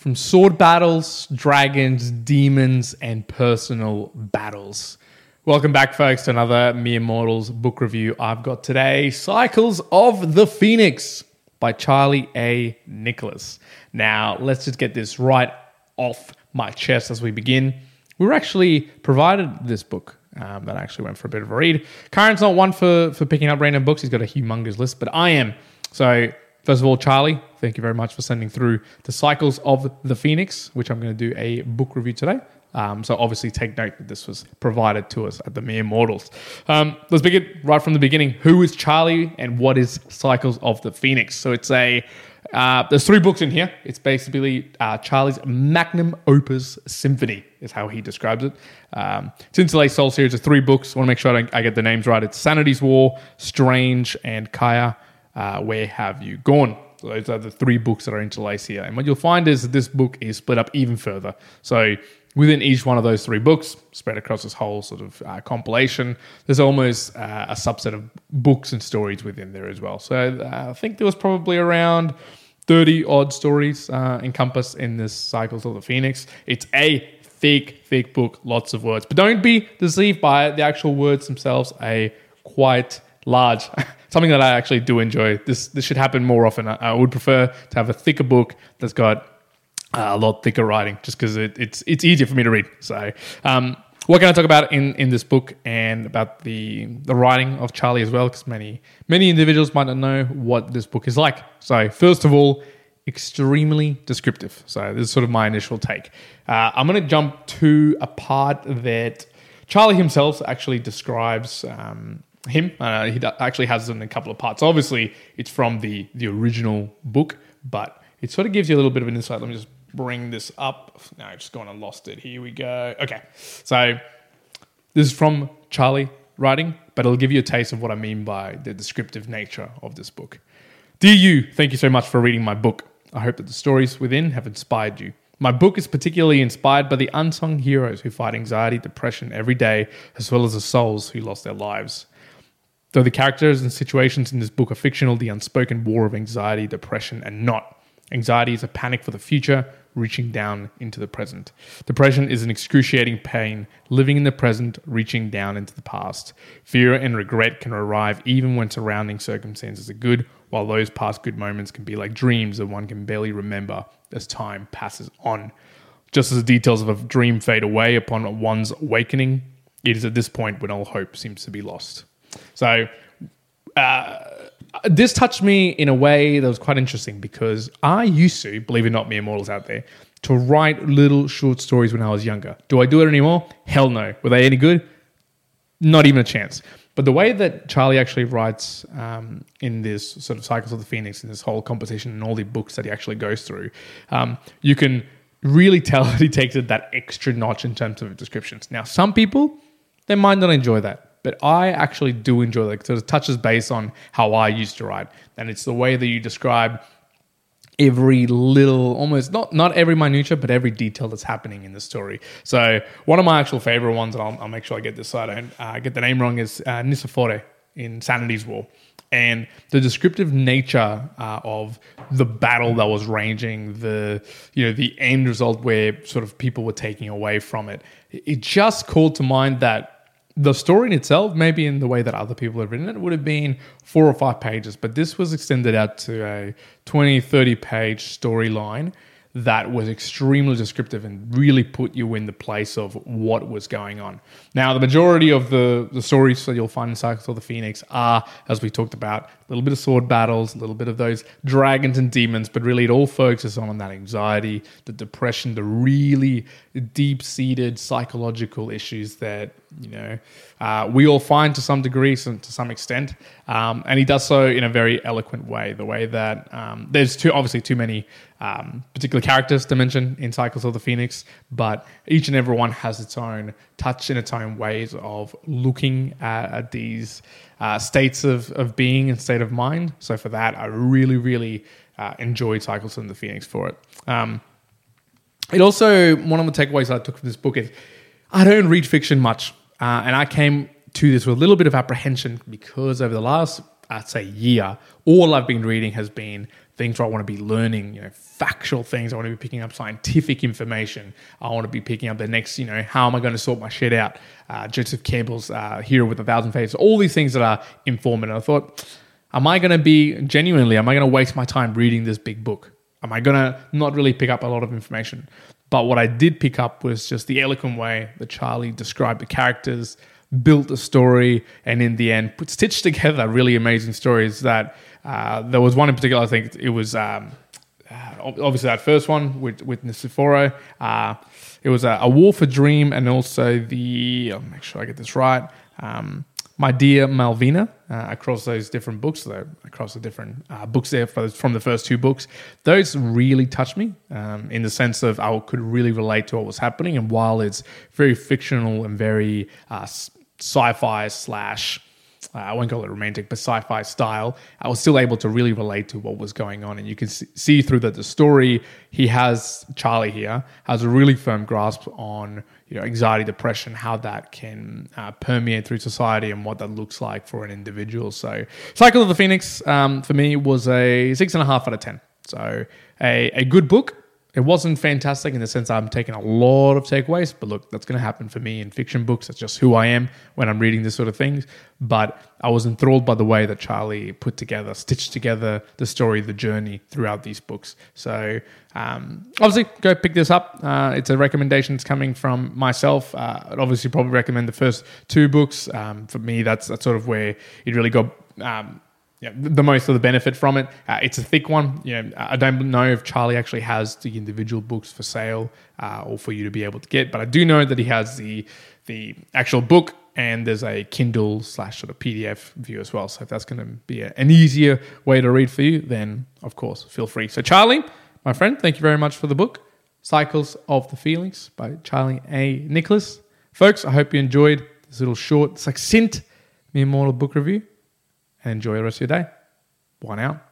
from sword battles, dragons, demons, and personal battles. Welcome back, folks, to another Mere Mortals book review. I've got today Cycles of the Phoenix by Charlie A. Nicholas. Now, let's just get this right off my chest as we begin. We were actually provided this book um, that actually went for a bit of a read. Karen's not one for, for picking up random books, he's got a humongous list, but I am. So, first of all, Charlie, thank you very much for sending through the Cycles of the Phoenix, which I'm going to do a book review today. Um, so obviously take note that this was provided to us at the Mere Mortals. Um, let's begin right from the beginning. Who is Charlie and what is Cycles of the Phoenix? So it's a uh, there's three books in here. It's basically uh, Charlie's magnum opus symphony, is how he describes it. Um, Tinselay Soul series of three books. I want to make sure I, I, get the names right. It's Sanity's War, Strange, and Kaya. Uh, Where have you gone? So those are the three books that are interlaced here. And what you'll find is that this book is split up even further. So within each one of those three books, spread across this whole sort of uh, compilation, there's almost uh, a subset of books and stories within there as well. So uh, I think there was probably around 30 odd stories uh, encompassed in this Cycles of the Phoenix. It's a thick, thick book, lots of words. But don't be deceived by it. The actual words themselves are quite large. Something that I actually do enjoy. This this should happen more often. I, I would prefer to have a thicker book that's got a lot thicker writing just because it, it's it's easier for me to read. So, um, what can I talk about in, in this book and about the the writing of Charlie as well? Because many many individuals might not know what this book is like. So, first of all, extremely descriptive. So, this is sort of my initial take. Uh, I'm going to jump to a part that Charlie himself actually describes. Um, him, uh, he actually has it in a couple of parts. Obviously, it's from the the original book, but it sort of gives you a little bit of an insight. Let me just bring this up. No, I've just gone and lost it. Here we go. Okay. So this is from Charlie writing, but it'll give you a taste of what I mean by the descriptive nature of this book. Dear you, thank you so much for reading my book. I hope that the stories within have inspired you. My book is particularly inspired by the unsung heroes who fight anxiety, depression every day, as well as the souls who lost their lives. Though the characters and situations in this book are fictional, the unspoken war of anxiety, depression, and not. Anxiety is a panic for the future, reaching down into the present. Depression is an excruciating pain, living in the present, reaching down into the past. Fear and regret can arrive even when surrounding circumstances are good, while those past good moments can be like dreams that one can barely remember as time passes on. Just as the details of a dream fade away upon one's awakening, it is at this point when all hope seems to be lost. So, uh, this touched me in a way that was quite interesting because I used to, believe it or not, mere mortals out there, to write little short stories when I was younger. Do I do it anymore? Hell no. Were they any good? Not even a chance. But the way that Charlie actually writes um, in this sort of Cycles of the Phoenix, in this whole composition and all the books that he actually goes through, um, you can really tell that he takes it that extra notch in terms of descriptions. Now, some people, they might not enjoy that but I actually do enjoy that because it touches base on how I used to write, and it's the way that you describe every little almost not not every minutia but every detail that's happening in the story. So one of my actual favorite ones and i'll, I'll make sure i get this so i don't uh, get the name wrong is uh, in sanity's war. And the descriptive nature uh, of the battle that was raging the you know the end result where sort of people were taking away from it it just called to mind that the story in itself, maybe in the way that other people have written it, would have been four or five pages, but this was extended out to a 20, 30 page storyline that was extremely descriptive and really put you in the place of what was going on. Now, the majority of the, the stories that you'll find in Cycles of the Phoenix are, as we talked about, a little bit of sword battles, a little bit of those dragons and demons, but really it all focuses on that anxiety, the depression, the really deep seated psychological issues that, you know, uh, we all find to some degree, some, to some extent. Um, and he does so in a very eloquent way, the way that um, there's too, obviously too many um, particular characters to mention in Cycles of the Phoenix, but each and every one has its own touch and its own ways of looking at, at these uh, states of, of being and state of mind. So for that, I really, really uh, enjoyed Cycles of the Phoenix for it. Um, it also, one of the takeaways I took from this book is I don't read fiction much. Uh, and I came to this with a little bit of apprehension because over the last, I'd say, year, all I've been reading has been things where I want to be learning, you know, factual things. I want to be picking up scientific information. I want to be picking up the next, you know, how am I going to sort my shit out? Uh, Joseph Campbell's uh, Hero with a Thousand Faces. All these things that are informative. I thought, am I going to be genuinely? Am I going to waste my time reading this big book? Am I going to not really pick up a lot of information? But what I did pick up was just the eloquent way that Charlie described the characters, built a story, and in the end, put stitched together really amazing stories. That uh, there was one in particular. I think it was um, uh, obviously that first one with with Niceforo. Uh, it was a, a, War for Dream, and also the. I'll make sure I get this right. Um, my Dear Malvina, uh, across those different books, though, across the different uh, books there from the first two books, those really touched me um, in the sense of I could really relate to what was happening. And while it's very fictional and very uh, sci fi slash uh, I won't call it romantic, but sci-fi style, I was still able to really relate to what was going on, and you can see through that the story he has Charlie here has a really firm grasp on you know anxiety, depression, how that can uh, permeate through society, and what that looks like for an individual. So, Cycle of the Phoenix um, for me was a six and a half out of ten. So, a a good book it wasn't fantastic in the sense I'm taking a lot of takeaways, but look, that's going to happen for me in fiction books. That's just who I am when I'm reading this sort of things. But I was enthralled by the way that Charlie put together, stitched together the story, the journey throughout these books. So um, obviously, go pick this up. Uh, it's a recommendation that's coming from myself. Uh, I'd obviously probably recommend the first two books. Um, for me, that's that's sort of where it really got. Um, yeah, the most of the benefit from it. Uh, it's a thick one. You know, I don't know if Charlie actually has the individual books for sale uh, or for you to be able to get, but I do know that he has the the actual book and there's a Kindle slash sort of PDF view as well. So if that's going to be a, an easier way to read for you, then of course feel free. So Charlie, my friend, thank you very much for the book, Cycles of the Phoenix by Charlie A. Nicholas. Folks, I hope you enjoyed this little short, succinct, mere mortal book review and enjoy the rest of your day. Bye out.